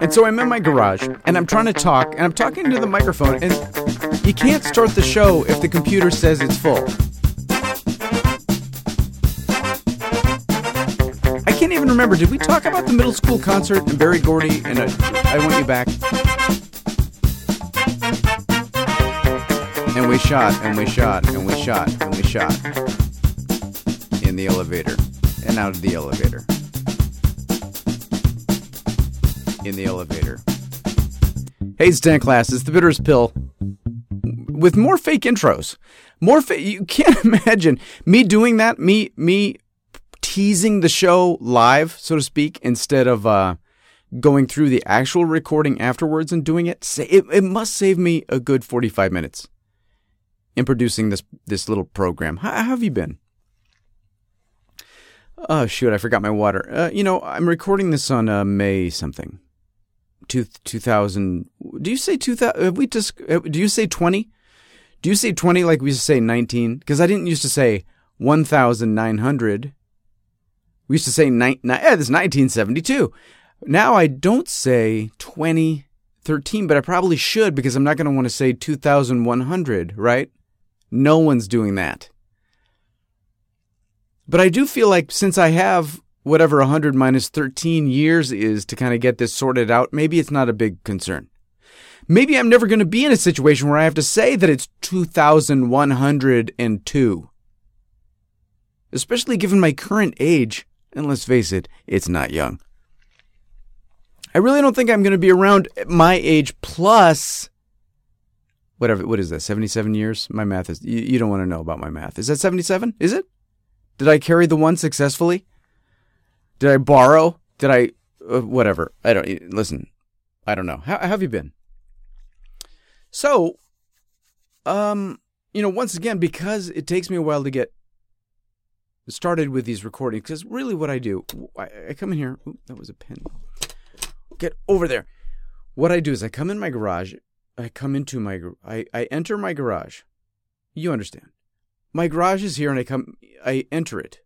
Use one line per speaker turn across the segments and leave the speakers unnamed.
And so I'm in my garage and I'm trying to talk and I'm talking to the microphone and you can't start the show if the computer says it's full. I can't even remember. Did we talk about the middle school concert and Berry Gordy and I Want You Back? And we shot and we shot and we shot and we shot in the elevator and out of the elevator. In the elevator. Hey, Dan Klass, it's the Bitterest Pill with more fake intros. More fa- you can't imagine me doing that, me me teasing the show live, so to speak, instead of uh, going through the actual recording afterwards and doing it. It, it must save me a good 45 minutes in producing this this little program. How, how have you been? Oh shoot, I forgot my water. Uh, you know, I'm recording this on uh, May something. Two, 2000 Do you say 2000 have we just do you say 20? Do you say 20 like we used to say 19? Because I didn't used to say 1900. We used to say ni- ni- eh, this 1972. Now I don't say 2013, but I probably should because I'm not going to want to say 2100, right? No one's doing that. But I do feel like since I have whatever 100 minus 13 years is to kind of get this sorted out, maybe it's not a big concern. Maybe I'm never going to be in a situation where I have to say that it's 2102. Especially given my current age, and let's face it, it's not young. I really don't think I'm going to be around my age plus whatever what is that 77 years my math is you, you don't want to know about my math is that 77 is it did i carry the one successfully did i borrow did i uh, whatever i don't listen i don't know how, how have you been so um you know once again because it takes me a while to get started with these recordings because really what i do I, come in here ooh, that was a pin get over there what i do is i come in my garage I come into my I, I enter my garage. You understand. My garage is here and I come I enter it.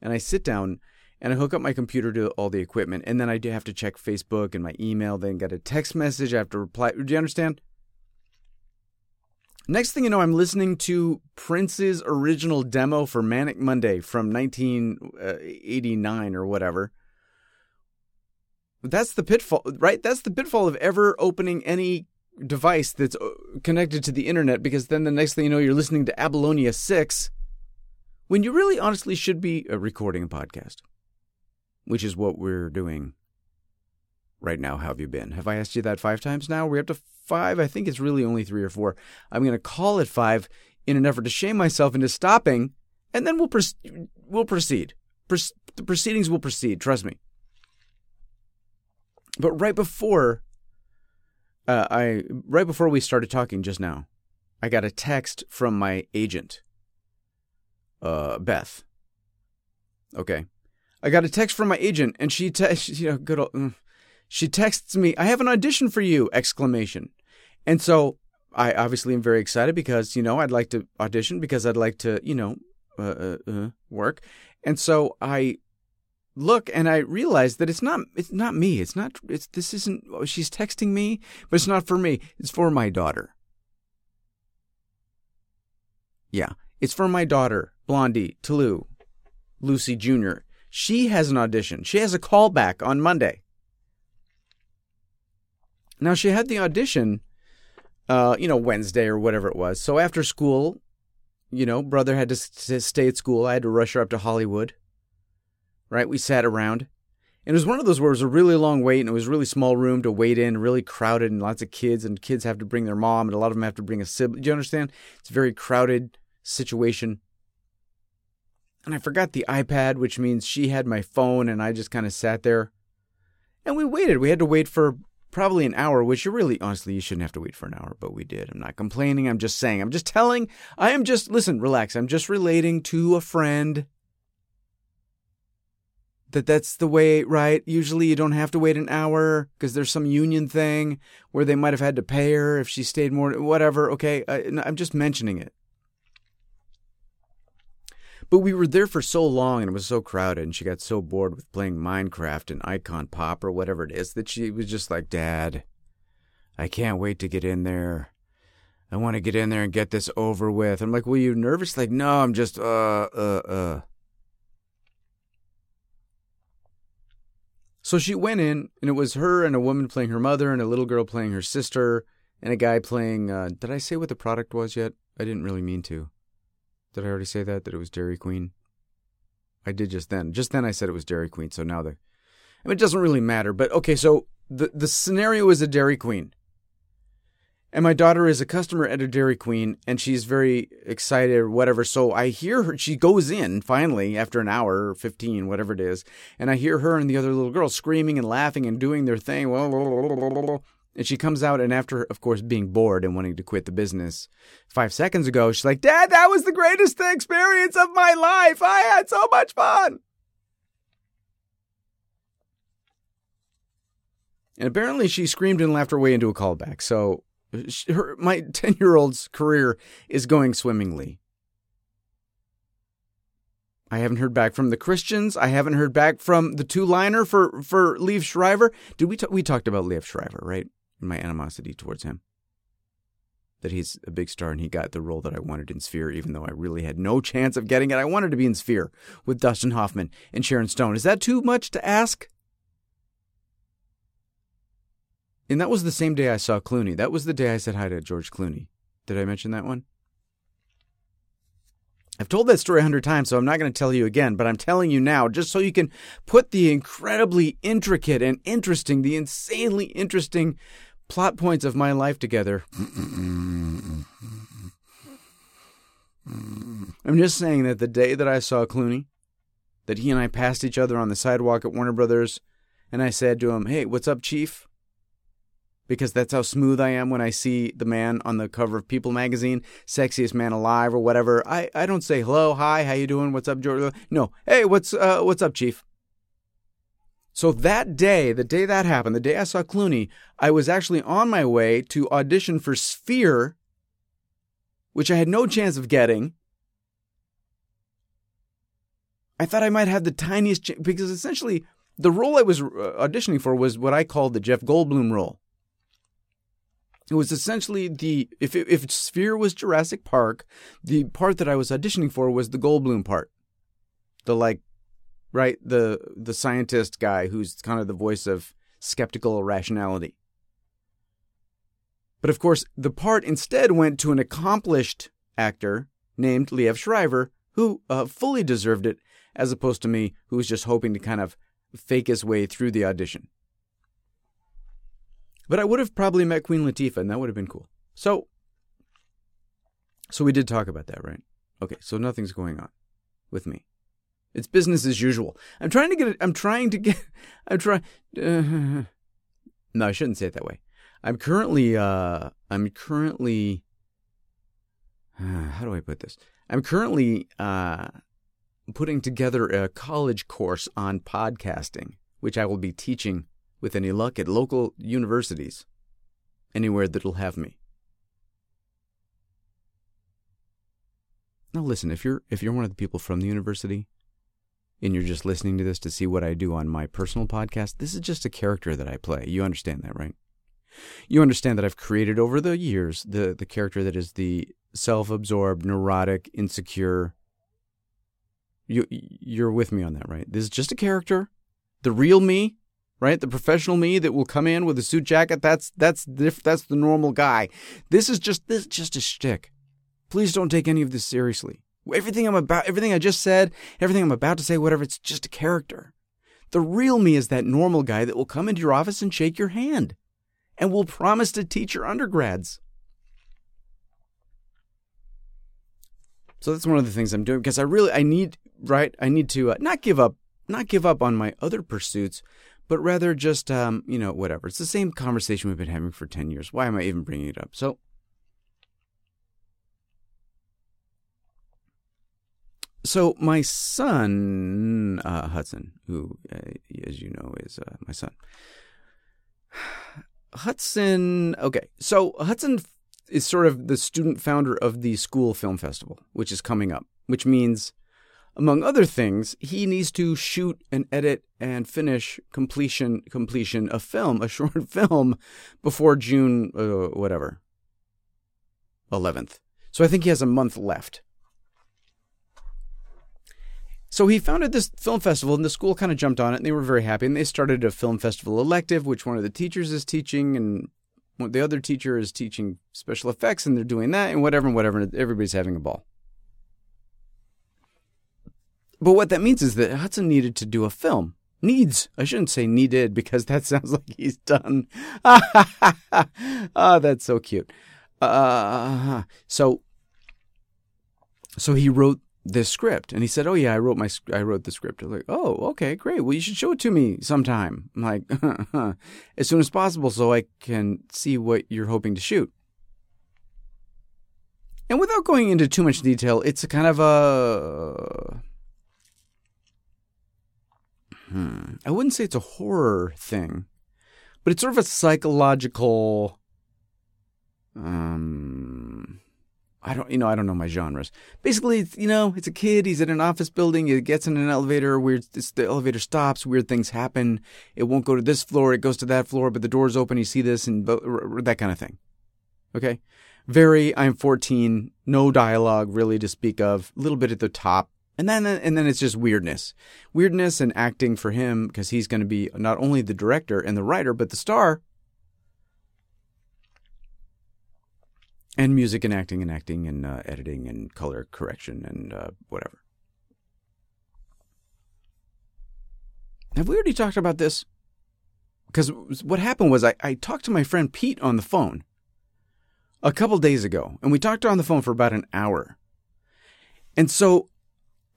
And I sit down and I hook up my computer to all the equipment and then I do have to check Facebook and my email, then get a text message, I have to reply. Do you understand? Next thing you know, I'm listening to Prince's original demo for Manic Monday from 1989 or whatever. That's the pitfall, right? That's the pitfall of ever opening any device that's uh, connected to the internet because then the next thing you know, you're listening to Apollonia 6 when you really honestly should be uh, recording a podcast, which is what we're doing right now. How have you been? Have I asked you that five times now? We're up to five. I think it's really only three or four. I'm going to call it five in an effort to shame myself into stopping, and then we'll, we'll proceed. the proceedings will proceed, trust me. But right before uh, I right before we started talking just now, I got a text from my agent, uh, Beth. Okay, I got a text from my agent, and she, te- she you know, good old, mm, she texts me, "I have an audition for you!" Exclamation, and so I obviously am very excited because you know I'd like to audition because I'd like to you know uh, uh, uh work, and so I look and I realize that it's not it's not me. It's not it's this isn't oh, she's texting me, but it's not for me. It's for my daughter. Yeah, it's for my daughter, Blondie Toulouse, Lucy Jr. She has an audition. She has a callback on Monday. Now she had the audition uh, you know, Wednesday or whatever it was. So after school, you know, brother had to stay at school. I had to rush her up to Hollywood right? We sat around. And it was one of those where it was a really long wait and it was a really small room to wait in, really crowded and lots of kids and kids have to bring their mom and a lot of them have to bring a sibling. Do you understand? It's a very crowded situation. And I forgot the iPad, which means she had my phone and I just kind of sat there. And we waited. We had to wait for probably an hour, which you really, honestly, you shouldn't have to wait for an hour, but we did. I'm not complaining. I'm just saying. I'm just telling. I am just, listen, relax. I'm just relating to a friend that that's the way, right? Usually you don't have to wait an hour because there's some union thing where they might have had to pay her if she stayed more, whatever. Okay. I, I'm just mentioning it. But we were there for so long and it was so crowded, and she got so bored with playing Minecraft and Icon Pop or whatever it is that she was just like, Dad, I can't wait to get in there. I want to get in there and get this over with. I'm like, Were you nervous? Like, no, I'm just, uh, uh, uh. So she went in, and it was her and a woman playing her mother, and a little girl playing her sister, and a guy playing. Uh, did I say what the product was yet? I didn't really mean to. Did I already say that? That it was Dairy Queen? I did just then. Just then I said it was Dairy Queen, so now the. I mean, it doesn't really matter, but okay, so the, the scenario is a Dairy Queen. And my daughter is a customer at a Dairy Queen and she's very excited or whatever. So I hear her, she goes in finally after an hour or 15, whatever it is. And I hear her and the other little girl screaming and laughing and doing their thing. And she comes out, and after, of course, being bored and wanting to quit the business five seconds ago, she's like, Dad, that was the greatest experience of my life. I had so much fun. And apparently, she screamed and laughed her way into a callback. So, her, my 10 year old's career is going swimmingly. I haven't heard back from the Christians. I haven't heard back from the two liner for, for Liev Schreiber. Did we, t- we talked about Liev Schreiber, right? My animosity towards him. That he's a big star and he got the role that I wanted in Sphere, even though I really had no chance of getting it. I wanted to be in Sphere with Dustin Hoffman and Sharon Stone. Is that too much to ask? And that was the same day I saw Clooney. That was the day I said hi to George Clooney. Did I mention that one? I've told that story a hundred times, so I'm not going to tell you again, but I'm telling you now just so you can put the incredibly intricate and interesting, the insanely interesting plot points of my life together. I'm just saying that the day that I saw Clooney, that he and I passed each other on the sidewalk at Warner Brothers, and I said to him, Hey, what's up, Chief? Because that's how smooth I am when I see the man on the cover of People magazine, sexiest man alive or whatever. I, I don't say hello, hi, how you doing, what's up, George? No, hey, what's uh, what's up, Chief? So that day, the day that happened, the day I saw Clooney, I was actually on my way to audition for Sphere, which I had no chance of getting. I thought I might have the tiniest chance because essentially the role I was uh, auditioning for was what I called the Jeff Goldblum role. It was essentially the if if Sphere was Jurassic Park, the part that I was auditioning for was the Goldblum part, the like right? The the scientist guy who's kind of the voice of skeptical rationality. But of course, the part instead went to an accomplished actor named Liev Schreiber, who uh, fully deserved it, as opposed to me, who was just hoping to kind of fake his way through the audition. But I would have probably met Queen Latifah, and that would have been cool. So, so we did talk about that, right? Okay, so nothing's going on with me. It's business as usual. I'm trying to get. I'm trying to get. I'm trying. Uh, no, I shouldn't say it that way. I'm currently. Uh, I'm currently. Uh, how do I put this? I'm currently uh, putting together a college course on podcasting, which I will be teaching with any luck at local universities, anywhere that'll have me. Now listen, if you're if you're one of the people from the university and you're just listening to this to see what I do on my personal podcast, this is just a character that I play. You understand that, right? You understand that I've created over the years the, the character that is the self absorbed, neurotic, insecure. You, you're with me on that, right? This is just a character. The real me, right? The professional me that will come in with a suit jacket. That's that's that's the normal guy. This is just this is just a shtick. Please don't take any of this seriously. Everything I'm about, everything I just said, everything I'm about to say, whatever, it's just a character. The real me is that normal guy that will come into your office and shake your hand and will promise to teach your undergrads. So that's one of the things I'm doing because I really I need right I need to uh, not give up not give up on my other pursuits, but rather just um, you know whatever. It's the same conversation we've been having for ten years. Why am I even bringing it up? So So my son uh, Hudson, who, uh, as you know, is uh, my son. Hudson. Okay, so Hudson is sort of the student founder of the school film festival, which is coming up. Which means among other things, he needs to shoot and edit and finish completion completion a film, a short film, before June uh, whatever, eleventh. So I think he has a month left. So he founded this film festival, and the school kind of jumped on it, and they were very happy. And they started a film festival elective, which one of the teachers is teaching, and the other teacher is teaching special effects, and they're doing that, and whatever, and whatever. And everybody's having a ball. But what that means is that Hudson needed to do a film. Needs. I shouldn't say needed because that sounds like he's done. oh, that's so cute. Uh, so, so he wrote this script and he said, "Oh yeah, I wrote my I wrote the script." I'm like, "Oh, okay, great. Well, you should show it to me sometime." I'm like, "As soon as possible so I can see what you're hoping to shoot." And without going into too much detail, it's a kind of a hmm, I wouldn't say it's a horror thing, but it's sort of a psychological um I don't, you know, I don't know my genres. Basically, it's, you know, it's a kid. He's in an office building. He gets in an elevator. Weird, the elevator stops. Weird things happen. It won't go to this floor. It goes to that floor, but the door's open. You see this and that kind of thing. Okay, very. I'm 14. No dialogue really to speak of. A little bit at the top, and then uh, and then it's just weirdness, weirdness and acting for him because he's going to be not only the director and the writer, but the star and music and acting and acting and uh, editing and color correction and uh, whatever. Have we already talked about this? Because what happened was I, I talked to my friend Pete on the phone a couple days ago, and we talked on the phone for about an hour. And so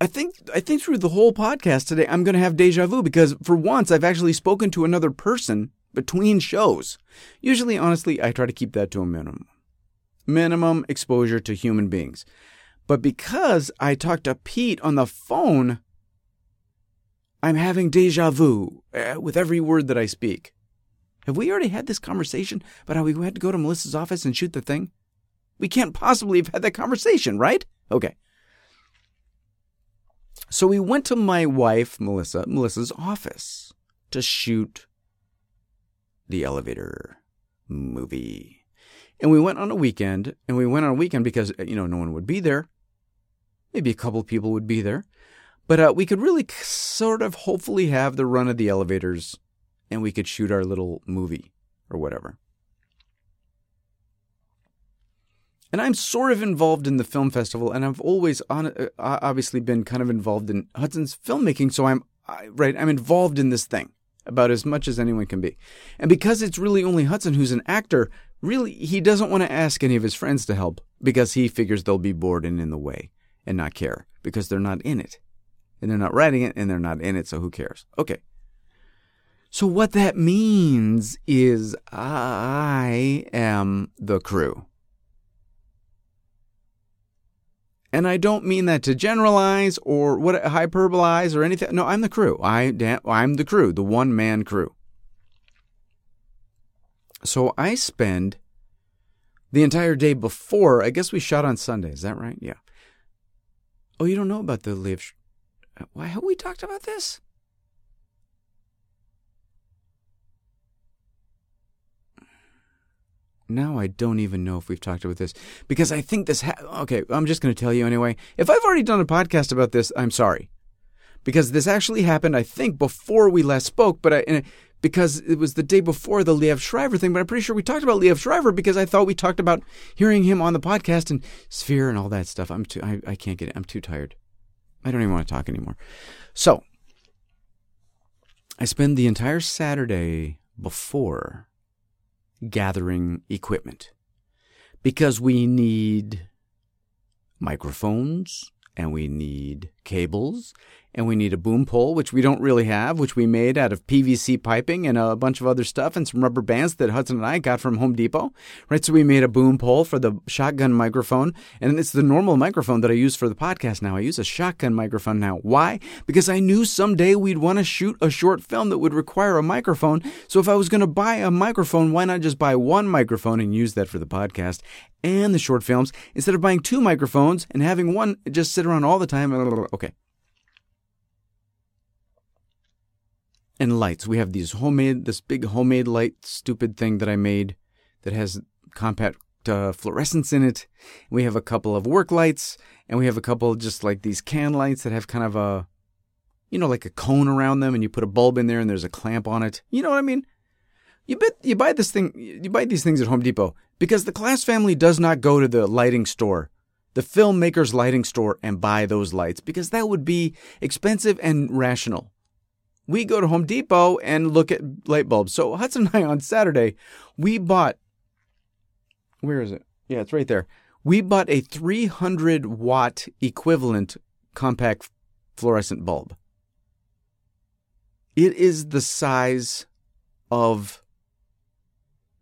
I think I think through the whole podcast today, I'm going to have deja vu because for once I've actually spoken to another person between shows. Usually, honestly, I try to keep that to a minimum minimum exposure to human beings. But because I talked to Pete on the phone, I'm having deja vu uh, with every word that I speak. Have we already had this conversation about how we had to go to Melissa's office and shoot the thing? We can't possibly have had that conversation, right? Okay. So we went to my wife, Melissa, Melissa's office to shoot the elevator movie. And we went on a weekend, and we went on a weekend because, you know, no one would be there. Maybe a couple of people would be there. But uh, we could really sort of hopefully have the run of the elevators and we could shoot our little movie or whatever. And I'm sort of involved in the film festival, and I've always on, uh, obviously been kind of involved in Hudson's filmmaking. So I'm I, right, I'm involved in this thing about as much as anyone can be. And because it's really only Hudson who's an actor, really he doesn't want to ask any of his friends to help because he figures they'll be bored and in the way and not care because they're not in it. And they're not writing it and they're not in it, so who cares? Okay. So what that means is I am the crew. And I don't mean that to generalize or what hyperbolize or anything. No, I'm the crew. I I'm the crew, the one man crew. So I spend the entire day before. I guess we shot on Sunday. Is that right? Yeah. Oh, you don't know about the live. Why have we talked about this? Now I don't even know if we've talked about this because I think this. Ha- okay, I'm just going to tell you anyway. If I've already done a podcast about this, I'm sorry, because this actually happened. I think before we last spoke, but I because it was the day before the Liev Schreiber thing. But I'm pretty sure we talked about Liev Schreiber because I thought we talked about hearing him on the podcast and Sphere and all that stuff. I'm too. I, I can't get it. I'm too tired. I don't even want to talk anymore. So I spend the entire Saturday before gathering equipment. Because we need microphones and we need cables and we need a boom pole, which we don't really have, which we made out of PVC piping and a bunch of other stuff and some rubber bands that Hudson and I got from Home Depot. Right, so we made a boom pole for the shotgun microphone, and it's the normal microphone that I use for the podcast now. I use a shotgun microphone now. Why? Because I knew someday we'd want to shoot a short film that would require a microphone. So if I was going to buy a microphone, why not just buy one microphone and use that for the podcast and the short films instead of buying two microphones and having one just sit around all the time? Okay. And lights. We have these homemade, this big homemade light stupid thing that I made that has compact uh, fluorescence in it. We have a couple of work lights, and we have a couple just like these can lights that have kind of a, you know, like a cone around them, and you put a bulb in there, and there's a clamp on it. You know what I mean? You bet you buy this thing, you buy these things at Home Depot because the Klass family does not go to the lighting store the filmmaker's lighting store, and buy those lights because that would be expensive and rational we go to Home Depot and look at light bulbs. So Hudson and I on Saturday, we bought where is it? Yeah, it's right there. We bought a 300 watt equivalent compact fluorescent bulb. It is the size of,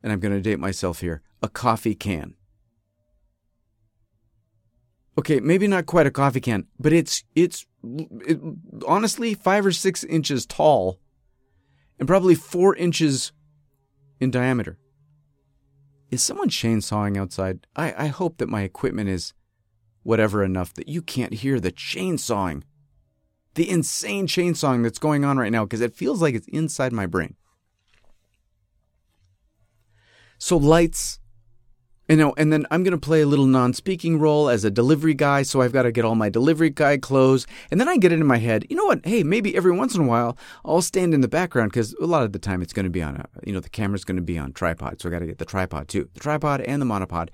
and I'm going to date myself here, a coffee can. Okay, maybe not quite a coffee can, but it's it's it, honestly five or six inches tall, and probably four inches in diameter. Is someone chainsawing outside? I, I hope that my equipment is whatever enough that you can't hear the chainsawing, the insane chainsawing that's going on right now, because it feels like it's inside my brain. So lights you know, and then I'm going to play a little non speaking role as a delivery guy. So I've got to get all my delivery guy clothes. And then I get it in my head, you know what? Hey, maybe every once in a while I'll stand in the background because a lot of the time it's going to be on a, you know, the camera's going to be on tripod. So I got to get the tripod too, the tripod and the monopod.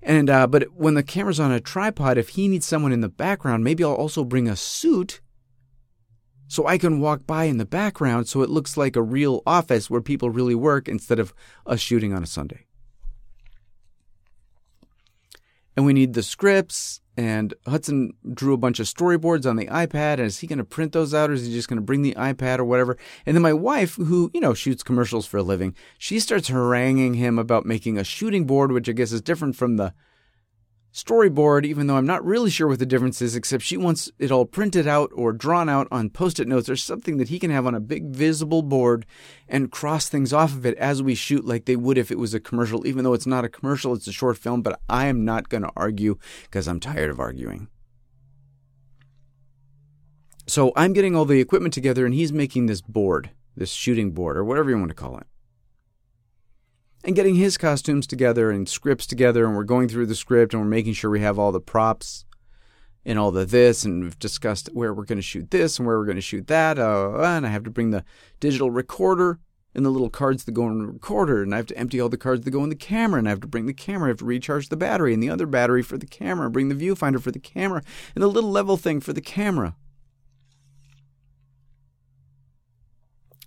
And, uh, but when the camera's on a tripod, if he needs someone in the background, maybe I'll also bring a suit so I can walk by in the background so it looks like a real office where people really work instead of us shooting on a Sunday. And we need the scripts. And Hudson drew a bunch of storyboards on the iPad. And is he going to print those out or is he just going to bring the iPad or whatever? And then my wife, who, you know, shoots commercials for a living, she starts haranguing him about making a shooting board, which I guess is different from the storyboard, even though I'm not really sure what the difference is, except she wants it all printed out or drawn out on post it notes or something that he can have on a big visible board and cross things off of it as we shoot, like they would if it was a commercial, even though it's not a commercial, it's a short film. But I am not going to argue because I'm tired of arguing. So I'm getting all the equipment together and he's making this board, this shooting board, or whatever you want to call it and getting his costumes together and scripts together and we're going through the script and we're making sure we have all the props and all the this and we've discussed where we're going to shoot this and where we're going to shoot that uh, and i have to bring the digital recorder and the little cards that go in the recorder and i have to empty all the cards that go in the camera and i have to bring the camera i have to recharge the battery and the other battery for the camera bring the viewfinder for the camera and the little level thing for the camera.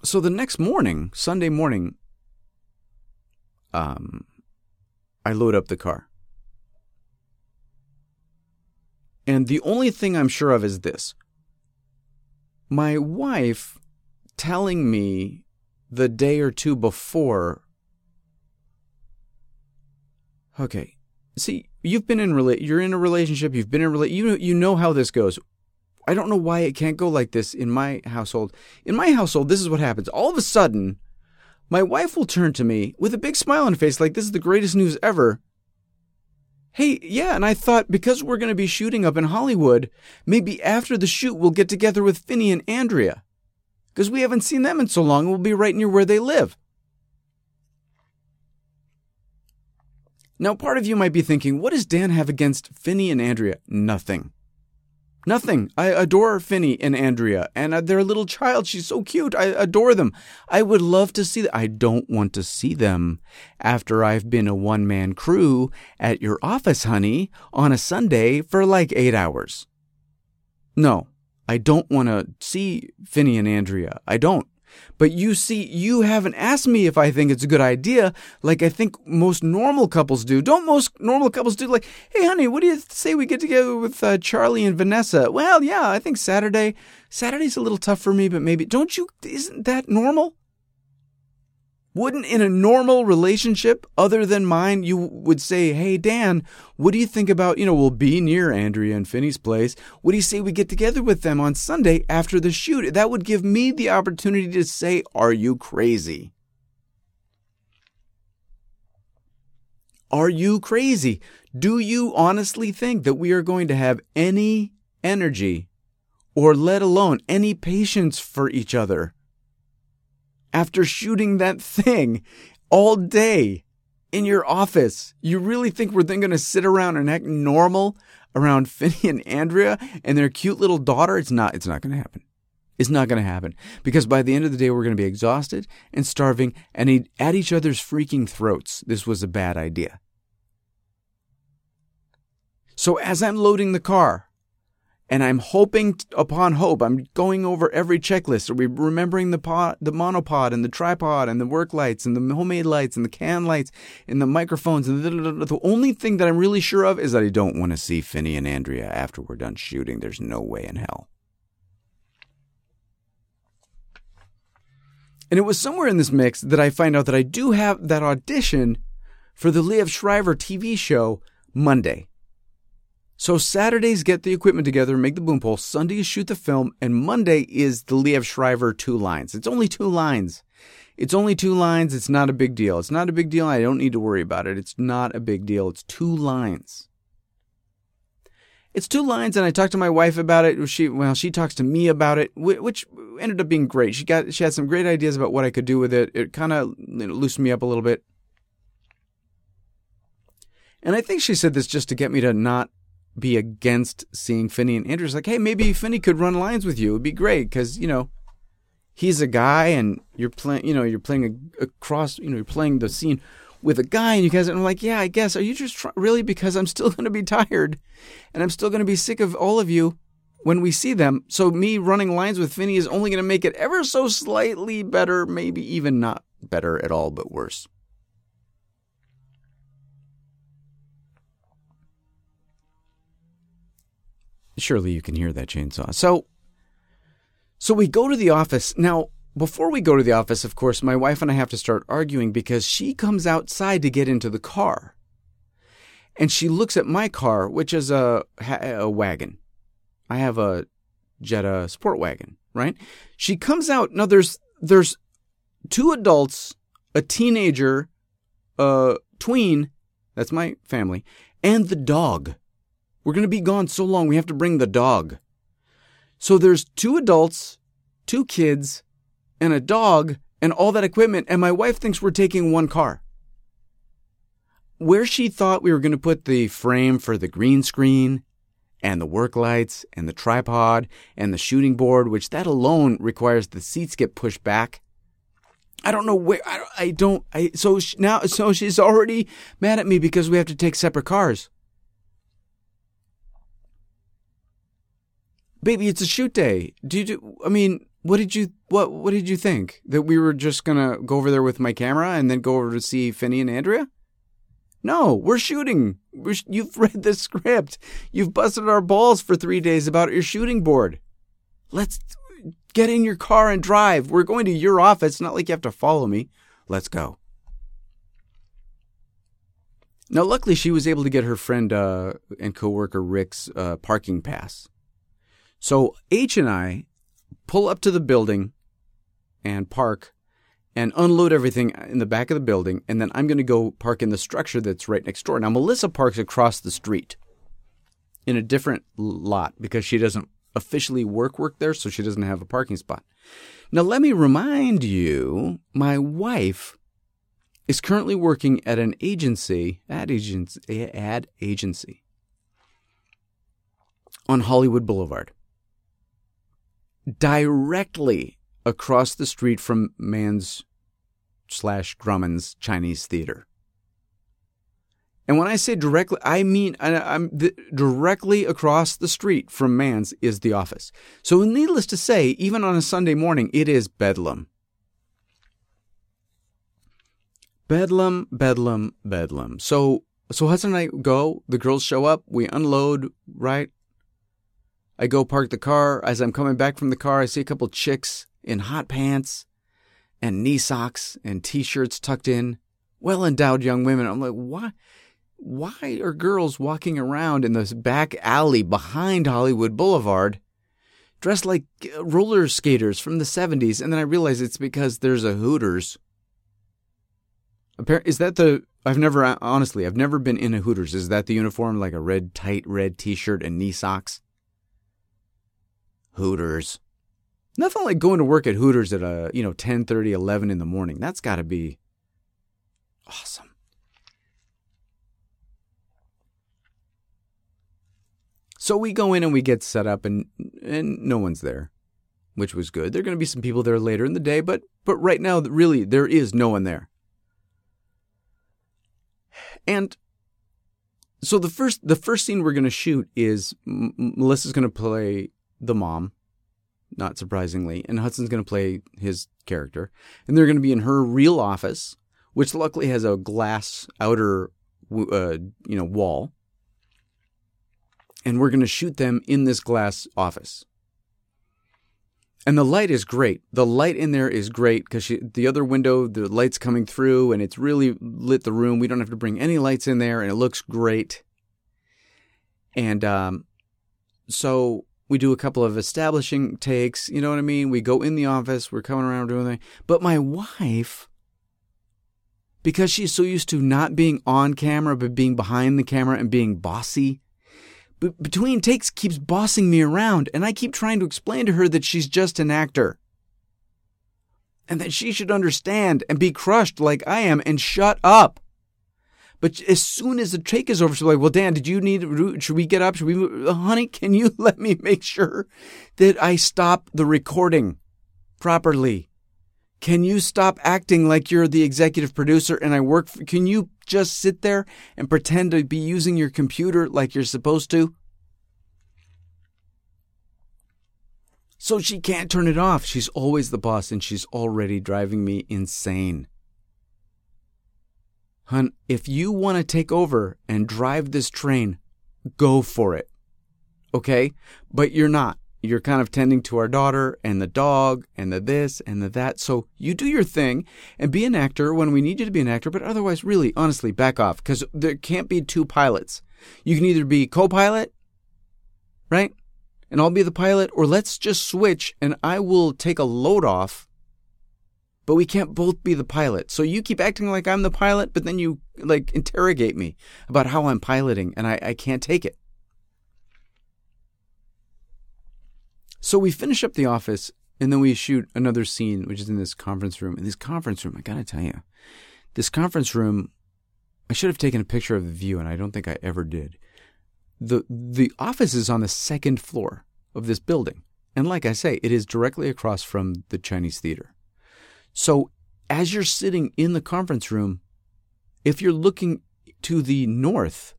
So the next morning sunday morning um, I load up the car. And the only thing I'm sure of is this my wife telling me the day or two before. Okay. See, you've been in rela- you're in a relationship, you've been in rela- you know, you know how this goes. I don't know why it can't go like this in my household. In my household, this is what happens. All of a sudden, my wife will turn to me with a big smile on her face, like this is the greatest news ever. Hey, yeah, and I thought because we're going to be shooting up in Hollywood, maybe after the shoot we'll get together with Finney and Andrea. Because we haven't seen them in so long, and we'll be right near where they live. Now, part of you might be thinking, what does Dan have against Finney and Andrea? Nothing. Nothing. I adore Finney and Andrea, and uh, their little child. She's so cute. I adore them. I would love to see them. I don't want to see them after I've been a one man crew at your office, honey, on a Sunday for like eight hours. No, I don't want to see Finney and Andrea. I don't. But you see, you haven't asked me if I think it's a good idea, like I think most normal couples do. Don't most normal couples do? Like, hey, honey, what do you say we get together with uh, Charlie and Vanessa? Well, yeah, I think Saturday. Saturday's a little tough for me, but maybe. Don't you? Isn't that normal? Wouldn't in a normal relationship other than mine, you would say, Hey, Dan, what do you think about, you know, we'll be near Andrea and Finney's place. What do you say we get together with them on Sunday after the shoot? That would give me the opportunity to say, Are you crazy? Are you crazy? Do you honestly think that we are going to have any energy or let alone any patience for each other after shooting that thing all day in your office. You really think we're then going to sit around and act normal around Finney and Andrea and their cute little daughter? It's not. It's not going to happen. It's not going to happen because by the end of the day, we're going to be exhausted and starving and at each other's freaking throats. This was a bad idea. So as I'm loading the car, and I'm hoping upon hope. I'm going over every checklist. Are we remembering the pod, the monopod and the tripod and the work lights and the homemade lights and the can lights and the microphones and the, the only thing that I'm really sure of is that I don't want to see Finney and Andrea after we're done shooting. There's no way in hell. And it was somewhere in this mix that I find out that I do have that audition for the Liev Schreiber TV show Monday. So Saturdays get the equipment together, make the boom pole. Sunday is shoot the film, and Monday is the Liev Schreiber two lines. It's only two lines. It's only two lines. It's not a big deal. It's not a big deal. I don't need to worry about it. It's not a big deal. It's two lines. It's two lines, and I talked to my wife about it. She well, she talks to me about it, which ended up being great. She got she had some great ideas about what I could do with it. It kind of you know, loosened me up a little bit. And I think she said this just to get me to not be against seeing Finney and Andrew's like, hey, maybe Finney could run lines with you. It'd be great because you know he's a guy and you're playing, you know, you're playing across, you know, you're playing the scene with a guy and you guys. And I'm like, yeah, I guess. Are you just really because I'm still going to be tired and I'm still going to be sick of all of you when we see them. So me running lines with Finney is only going to make it ever so slightly better, maybe even not better at all, but worse. Surely you can hear that chainsaw. So, so we go to the office. Now, before we go to the office, of course, my wife and I have to start arguing because she comes outside to get into the car. And she looks at my car, which is a, a wagon. I have a Jetta sport wagon, right? She comes out. Now there's, there's two adults, a teenager, a tween, that's my family, and the dog. We're going to be gone so long, we have to bring the dog. So there's two adults, two kids, and a dog, and all that equipment, and my wife thinks we're taking one car. Where she thought we were going to put the frame for the green screen, and the work lights, and the tripod, and the shooting board, which that alone requires the seats get pushed back. I don't know where I, I don't I so now so she's already mad at me because we have to take separate cars. Baby, it's a shoot day. Do you do? I mean, what did you what what did you think that we were just gonna go over there with my camera and then go over to see Finney and Andrea? No, we're shooting. We're, you've read the script. You've busted our balls for three days about your shooting board. Let's get in your car and drive. We're going to your office. Not like you have to follow me. Let's go. Now, luckily, she was able to get her friend uh, and coworker Rick's uh, parking pass. So H and I pull up to the building and park and unload everything in the back of the building, and then I'm going to go park in the structure that's right next door. Now, Melissa parks across the street in a different lot because she doesn't officially work work there, so she doesn't have a parking spot. Now, let me remind you, my wife is currently working at an agency, ad agency, ad agency on Hollywood Boulevard directly across the street from Mann's slash Grauman's Chinese Theater. And when I say directly, I mean I'm the, directly across the street from Mann's is the office. So needless to say, even on a Sunday morning, it is bedlam. Bedlam, bedlam, bedlam. So so Hudson and I go, the girls show up, we unload, right? I go park the car. As I'm coming back from the car, I see a couple chicks in hot pants and knee socks and t-shirts tucked in. Well endowed young women. I'm like, why? Why are girls walking around in this back alley behind Hollywood Boulevard dressed like uh, roller skaters from the 70s? And then I realize it's because there's a Hooters. Is that the I've never honestly, I've never been in a Hooters. Is that the uniform like a red tight red t-shirt and knee socks? Hooters. Nothing like going to work at Hooters at a, you know, 10, 30, 11 in the morning. That's got to be awesome. So we go in and we get set up and and no one's there, which was good. There're going to be some people there later in the day, but but right now really there is no one there. And so the first the first scene we're going to shoot is Melissa's going to play the mom, not surprisingly, and Hudson's going to play his character, and they're going to be in her real office, which luckily has a glass outer uh, you know wall, and we're going to shoot them in this glass office. And the light is great. The light in there is great because the other window, the light's coming through and it's really lit the room. We don't have to bring any lights in there and it looks great. And um, so we do a couple of establishing takes. You know what I mean? We go in the office, we're coming around doing that. But my wife, because she's so used to not being on camera, but being behind the camera and being bossy, between takes keeps bossing me around, and I keep trying to explain to her that she's just an actor. And that she should understand and be crushed like I am and shut up. But as soon as the take is over, she's like, "Well, Dan, did you need? Should we get up? Should we, move? Uh, honey? Can you let me make sure that I stop the recording properly? Can you stop acting like you're the executive producer and I work? For, can you just sit there and pretend to be using your computer like you're supposed to? So she can't turn it off. She's always the boss and she's already driving me insane. Hun, if you want to take over and drive this train, go for it. Okay? But you're not you're kind of tending to our daughter and the dog and the this and the that. So you do your thing and be an actor when we need you to be an actor, but otherwise, really, honestly, back off because there can't be two pilots. You can either be co pilot, right? And I'll be the pilot, or let's just switch and I will take a load off, but we can't both be the pilot. So you keep acting like I'm the pilot, but then you like interrogate me about how I'm piloting and I, I can't take it. So we finish up the office and then we shoot another scene, which is in this conference room. In this conference room, I gotta tell you, this conference room, I should have taken a picture of the view, and I don't think I ever did. the The office is on the second floor of this building, and like I say, it is directly across from the Chinese theater. So as you're sitting in the conference room, if you're looking to the north,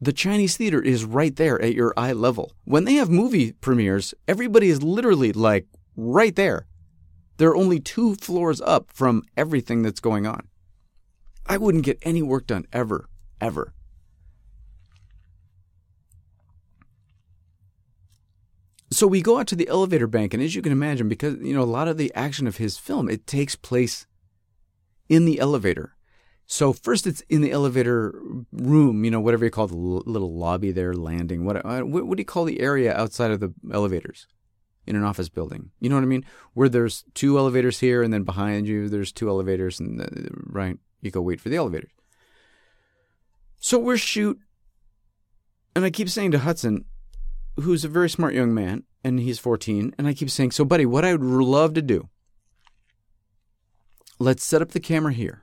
the Chinese theater is right there at your eye level. When they have movie premieres, everybody is literally like right there. They're only two floors up from everything that's going on. I wouldn't get any work done ever, ever. So we go out to the elevator bank, and as you can imagine, because you know a lot of the action of his film, it takes place in the elevator. So first, it's in the elevator room, you know, whatever you call the little lobby there, landing. What, uh, what what do you call the area outside of the elevators in an office building? You know what I mean? Where there's two elevators here, and then behind you there's two elevators, and the, uh, right, you go wait for the elevators. So we're shoot, and I keep saying to Hudson, who's a very smart young man, and he's 14, and I keep saying, so buddy, what I would love to do, let's set up the camera here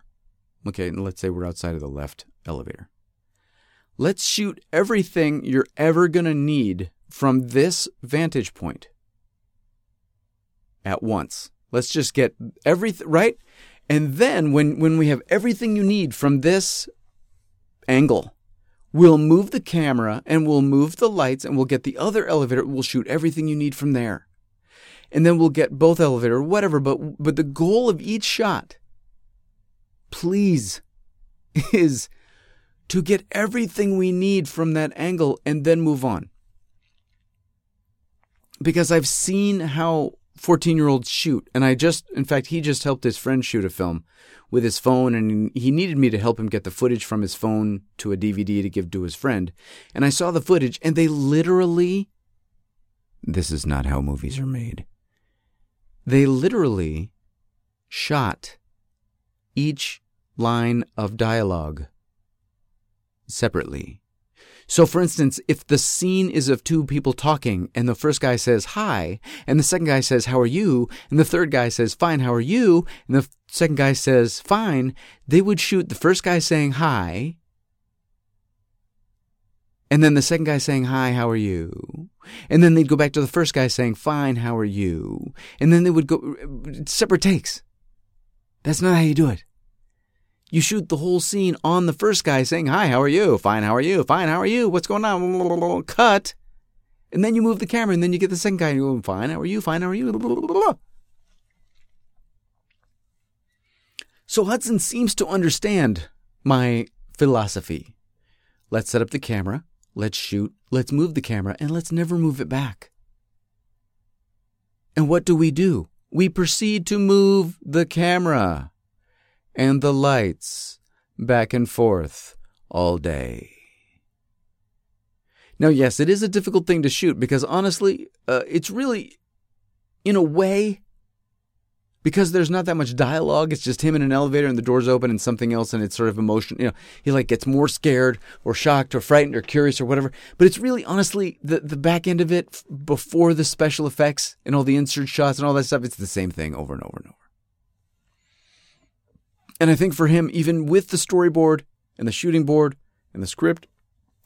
Okay, and let's say we're outside of the left elevator. Let's shoot everything you're ever going to need from this vantage point at once. Let's just get everything right. And then when, when we have everything you need from this angle, we'll move the camera and we'll move the lights and we'll get the other elevator. We'll shoot everything you need from there. And then we'll get both elevator, whatever. But, but the goal of each shot please, is to get everything we need from that angle and then move on. Because I've seen how 14 year olds shoot. And I just, in fact, he just helped his friend shoot a film with his phone and he needed me to help him get the footage from his phone to a DVD to give to his friend. And I saw the footage and they literally, this is not how movies are made. They literally shot each line of dialogue separately. So, for instance, if the scene is of two people talking and the first guy says hi, and the second guy says, How are you? and the third guy says, Fine, how are you? and the second guy says, Fine, they would shoot the first guy saying hi, and then the second guy saying, Hi, how are you? And then they'd go back to the first guy saying, Fine, how are you? And then they would go separate takes. That's not how you do it. You shoot the whole scene on the first guy saying, Hi, how are you? Fine, how are you? Fine, how are you? What's going on? Cut. And then you move the camera, and then you get the second guy, and you go, Fine, how are you? Fine, how are you? So Hudson seems to understand my philosophy. Let's set up the camera, let's shoot, let's move the camera, and let's never move it back. And what do we do? We proceed to move the camera and the lights back and forth all day. Now, yes, it is a difficult thing to shoot because honestly, uh, it's really, in a way, because there's not that much dialogue. It's just him in an elevator and the doors open and something else, and it's sort of emotion. You know, he like gets more scared or shocked or frightened or curious or whatever. But it's really, honestly, the the back end of it before the special effects and all the insert shots and all that stuff. It's the same thing over and over and over. And I think for him, even with the storyboard and the shooting board and the script,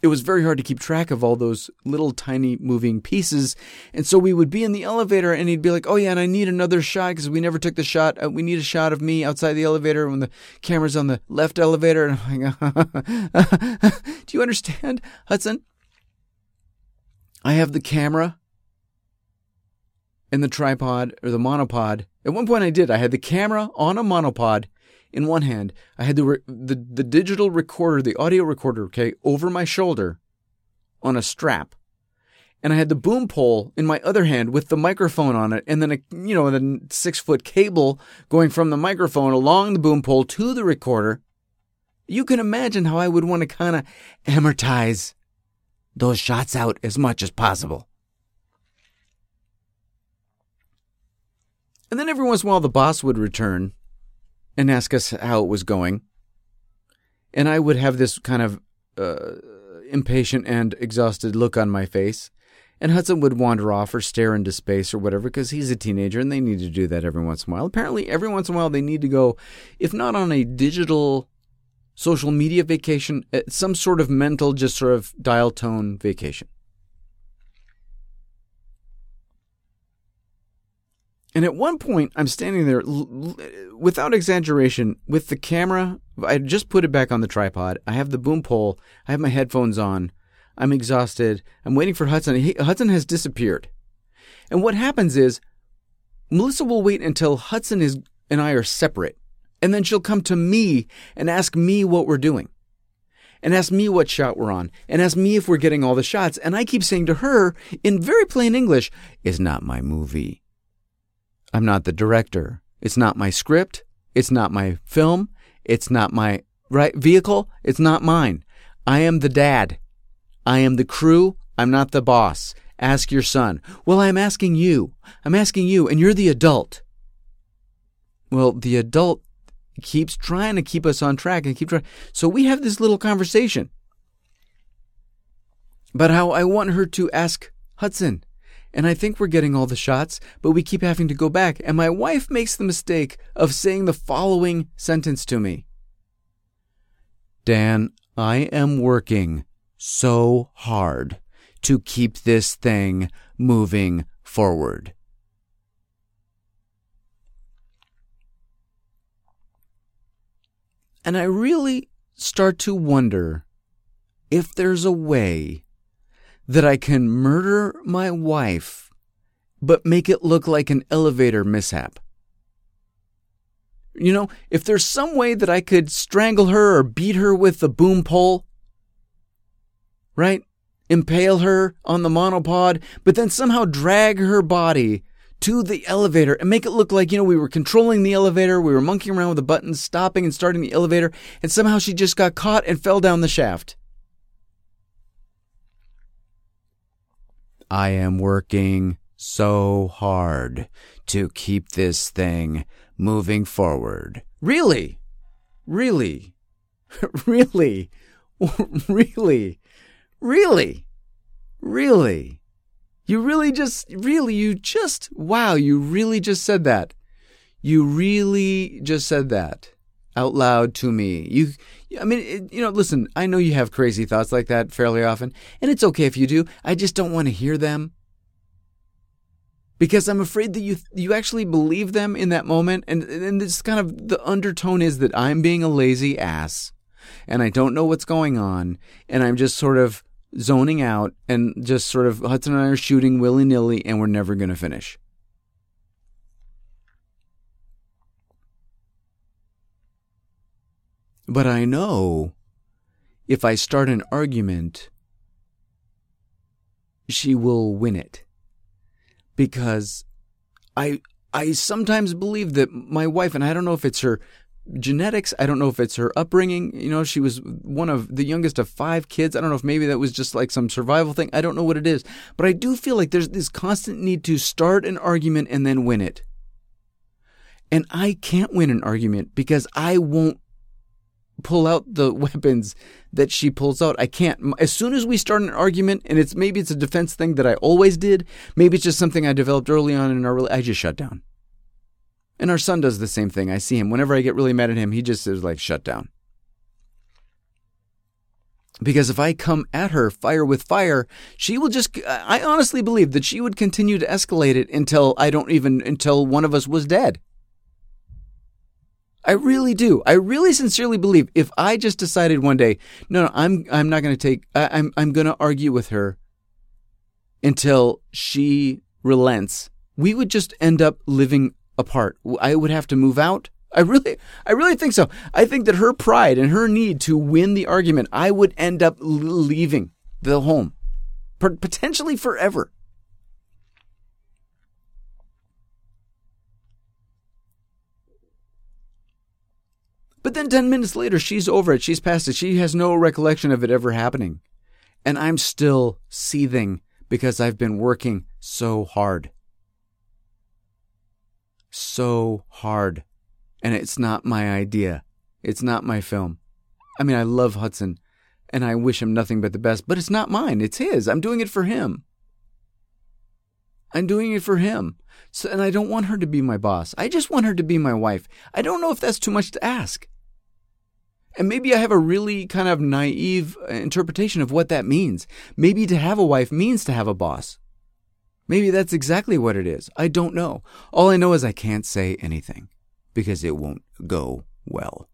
it was very hard to keep track of all those little tiny moving pieces. And so we would be in the elevator and he'd be like, Oh, yeah, and I need another shot because we never took the shot. Uh, we need a shot of me outside the elevator when the camera's on the left elevator. And I'm like, Do you understand, Hudson? I have the camera and the tripod or the monopod. At one point I did. I had the camera on a monopod in one hand. I had the, re- the the digital recorder, the audio recorder, okay, over my shoulder on a strap. And I had the boom pole in my other hand with the microphone on it, and then a you know the six foot cable going from the microphone along the boom pole to the recorder. You can imagine how I would want to kind of amortize those shots out as much as possible. And then every once in a while, the boss would return and ask us how it was going. And I would have this kind of uh, impatient and exhausted look on my face. And Hudson would wander off or stare into space or whatever because he's a teenager and they need to do that every once in a while. Apparently, every once in a while, they need to go, if not on a digital social media vacation, uh, some sort of mental, just sort of dial tone vacation. And at one point, I'm standing there, l- without exaggeration, with the camera. I just put it back on the tripod. I have the boom pole. I have my headphones on. I'm exhausted. I'm waiting for Hudson. He, Hudson has disappeared. And what happens is, Melissa will wait until Hudson is and I are separate, and then she'll come to me and ask me what we're doing, and ask me what shot we're on, and ask me if we're getting all the shots. And I keep saying to her in very plain English, "It's not my movie." I'm not the director. It's not my script. It's not my film. It's not my right vehicle. It's not mine. I am the dad. I am the crew. I'm not the boss. Ask your son. Well, I'm asking you. I'm asking you, and you're the adult. Well, the adult keeps trying to keep us on track and keep trying. So we have this little conversation. But how I want her to ask Hudson, and I think we're getting all the shots, but we keep having to go back, and my wife makes the mistake of saying the following sentence to me Dan, I am working so hard to keep this thing moving forward. And I really start to wonder if there's a way that I can murder my wife, but make it look like an elevator mishap. You know, if there's some way that I could strangle her or beat her with the boom pole, right? Impale her on the monopod, but then somehow drag her body to the elevator and make it look like, you know, we were controlling the elevator, we were monkeying around with the buttons, stopping and starting the elevator, and somehow she just got caught and fell down the shaft. I am working so hard to keep this thing moving forward. Really? Really? really? really? Really? Really? You really just, really, you just, wow, you really just said that. You really just said that out loud to me. You, I mean, you know, listen, I know you have crazy thoughts like that fairly often, and it's okay if you do. I just don't want to hear them because I'm afraid that you you actually believe them in that moment, and and this kind of the undertone is that I'm being a lazy ass, and I don't know what's going on, and I'm just sort of zoning out and just sort of Hudson and I are shooting willy nilly, and we're never going to finish. But I know if I start an argument, she will win it. Because I I sometimes believe that my wife, and I don't know if it's her genetics. I don't know if it's her upbringing. You know, she was one of the youngest of five kids. I don't know if maybe that was just like some survival thing. I don't know what it is. But I do feel like there's this constant need to start an argument and then win it. And I can't win an argument because I won't pull out the weapons that she pulls out. I can't. As soon as we start an argument, and it's maybe it's a defense thing that I always did, maybe it's just something I developed early on in our I just shut down. And our son does the same thing. I see him whenever I get really mad at him, he just is like shut down. Because if I come at her fire with fire, she will just I honestly believe that she would continue to escalate it until I don't even until one of us was dead. I really do. I really sincerely believe if I just decided one day, no, no, I'm I'm not going to take I, I'm I'm going to argue with her until she relents. We would just end up living apart. I would have to move out. I really I really think so. I think that her pride and her need to win the argument, I would end up leaving the home potentially forever. But then 10 minutes later, she's over it. She's past it. She has no recollection of it ever happening. And I'm still seething because I've been working so hard. So hard. And it's not my idea. It's not my film. I mean, I love Hudson and I wish him nothing but the best, but it's not mine. It's his. I'm doing it for him. I'm doing it for him. So, and I don't want her to be my boss. I just want her to be my wife. I don't know if that's too much to ask. And maybe I have a really kind of naive uh, interpretation of what that means. Maybe to have a wife means to have a boss. Maybe that's exactly what it is. I don't know. All I know is I can't say anything because it won't go well.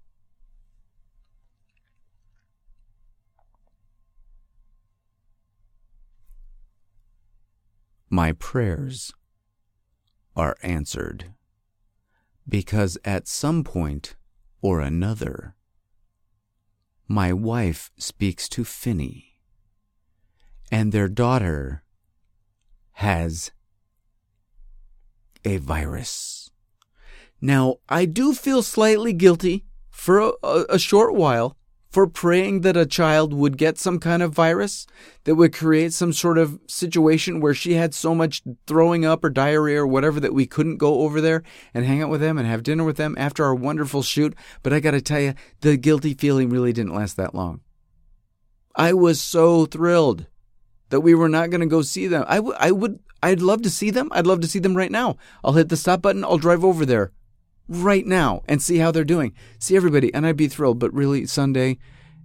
My prayers are answered because at some point or another, my wife speaks to Finney, and their daughter has a virus. Now, I do feel slightly guilty for a, a, short while for praying that a child would get some kind of virus that would create some sort of situation where she had so much throwing up or diarrhea or whatever that we couldn't go over there and hang out with them and have dinner with them after our wonderful shoot. But I got to tell you, the guilty feeling really didn't last that long. I was so thrilled that we were not going to go see them. I, w- I would, I'd love to see them. I'd love to see them right now. I'll hit the stop button. I'll drive over there right now and see how they're doing. See everybody, and I'd be thrilled. But really, Sunday,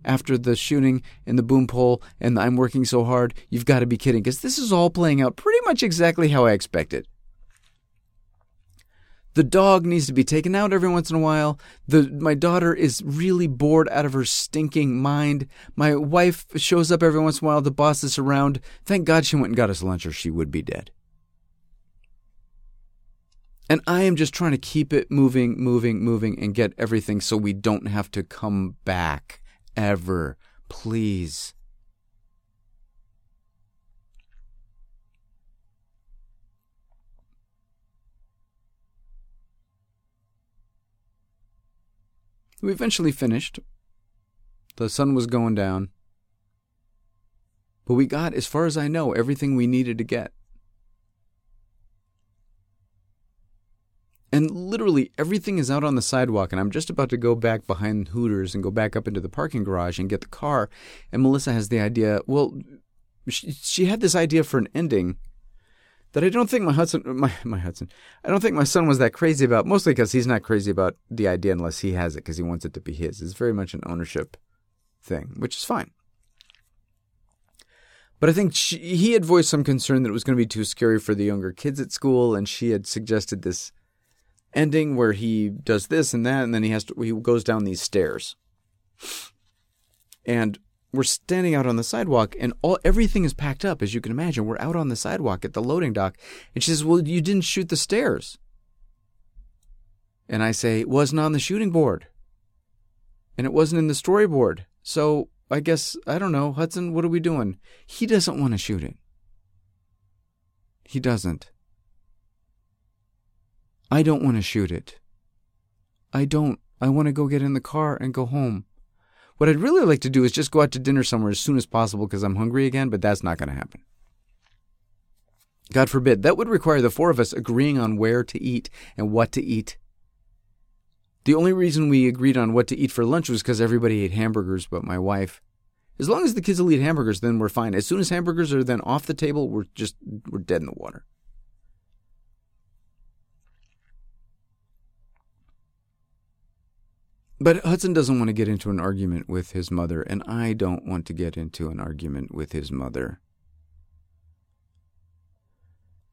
after the shooting and the boom pole, and I'm working so hard, you've got to be kidding, because this is all playing out pretty much exactly how I expected. The dog needs to be taken out every once in a while. The my daughter is really bored out of her stinking mind. My wife shows up every once in a while. The boss is around. Thank God she went and got us lunch, or she would be dead. And I am just trying to keep it moving, moving, moving, and get everything so we don't have to come back ever. Please. We eventually finished. The sun was going down. But we got, as far as I know, everything we needed to get. And literally everything is out on the sidewalk, and I'm just about to go back behind Hooters and go back up into the parking garage and get the car. And Melissa has the idea. Well, she, she had this idea for an ending that I don't think my Hudson, uh, my my Hudson, I don't think my son was that crazy about. Mostly because he's not crazy about the idea unless he has it because he wants it to be his. It's very much an ownership thing, which is fine. But I think she, he had voiced some concern that it was going to be too scary for the younger kids at school, and she had suggested this ending where he does this and that, and then he has to he goes down these stairs, and we're standing out on the sidewalk and all everything is packed up as you can imagine. We're out on the sidewalk at the loading dock and she says well you didn't shoot the stairs. And i say it wasn't on the shooting board. And it wasn't in the storyboard. So i guess i don't know hudson what are we doing? He doesn't want to shoot it. He doesn't i don't want to shoot it i don't i want to go get in the car and go home what I'd really like to do is just go out to dinner somewhere as soon as possible because I'm hungry again, but that's not going to happen. God forbid. That would require the four of us agreeing on where to eat and what to eat. The only reason we agreed on what to eat for lunch was because everybody ate hamburgers but my wife. As long as the kids will eat hamburgers, then we're fine. As soon as hamburgers are then off the table, we're just we're dead in the water. But Hudson doesn't want to get into an argument with his mother, and I don't want to get into an argument with his mother.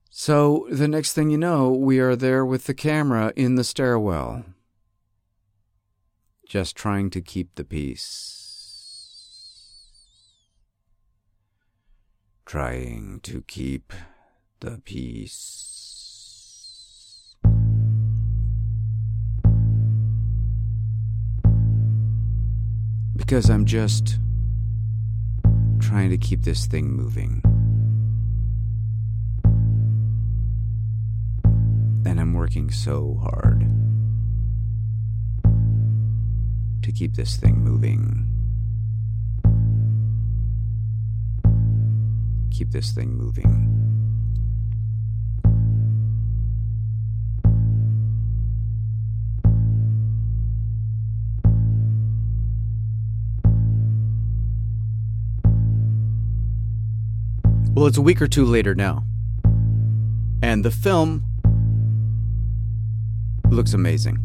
So the next thing you know, we are there with the camera in the stairwell, just trying to keep the peace. Trying to keep the peace. Because I'm just trying to keep this thing moving. And I'm working so hard to keep this thing moving. Keep this thing moving. Well, it's a week or two later now. And the film looks amazing.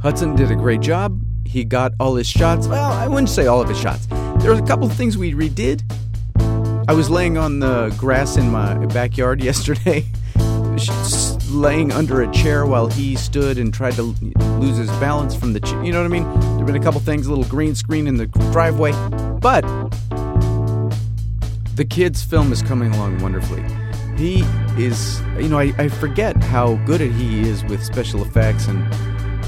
Hudson did a great job. He got all his shots. Well, I wouldn't say all of his shots. There were a couple things we redid. I was laying on the grass in my backyard yesterday, laying under a chair while he stood and tried to lose his balance from the chair. You know what I mean? There have been a couple things, a little green screen in the driveway. But the kid's film is coming along wonderfully. He is, you know, I, I forget how good he is with special effects and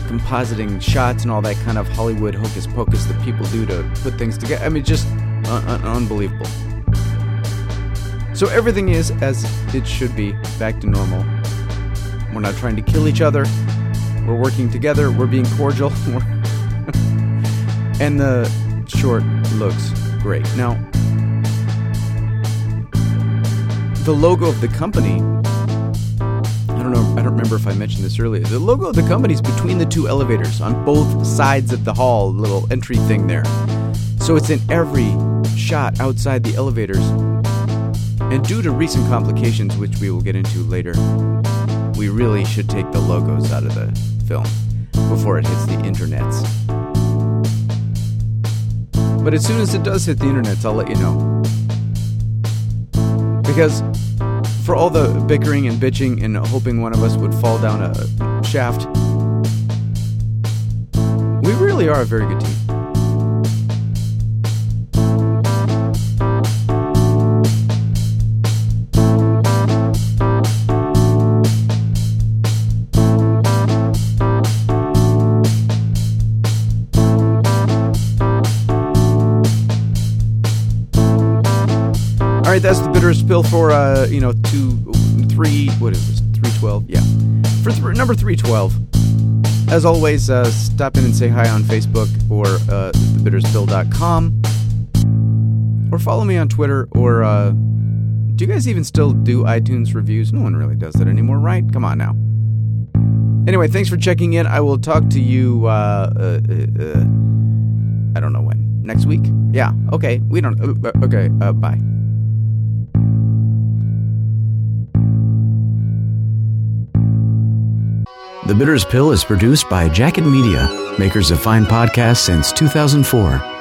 compositing shots and all that kind of Hollywood hocus pocus that people do to put things together. I mean, just un- un- unbelievable. So everything is as it should be, back to normal. We're not trying to kill each other. We're working together. We're being cordial. and the short looks great. Now, the logo of the company. I don't know. I don't remember if I mentioned this earlier. The logo of the company is between the two elevators on both sides of the hall, little entry thing there. So it's in every shot outside the elevators. And due to recent complications, which we will get into later, we really should take the logos out of the film before it hits the internets. But as soon as it does hit the internets, I'll let you know. Because for all the bickering and bitching and hoping one of us would fall down a shaft, we really are a very good team. right, that's the Andrews Bill for uh, you know two, three, what is this three twelve? Yeah, for th- number three twelve. As always, uh, stop in and say hi on Facebook or uh, thebitterestpill.com, or follow me on Twitter. Or uh, do you guys even still do iTunes reviews? No one really does that anymore, right? Come on now. Anyway, thanks for checking in. I will talk to you. Uh, uh, uh I don't know when. Next week? Yeah. Okay. We don't. Uh, okay. bye. The Bitterest Pill is produced by Jacket Media, makers of fine podcasts since 2004.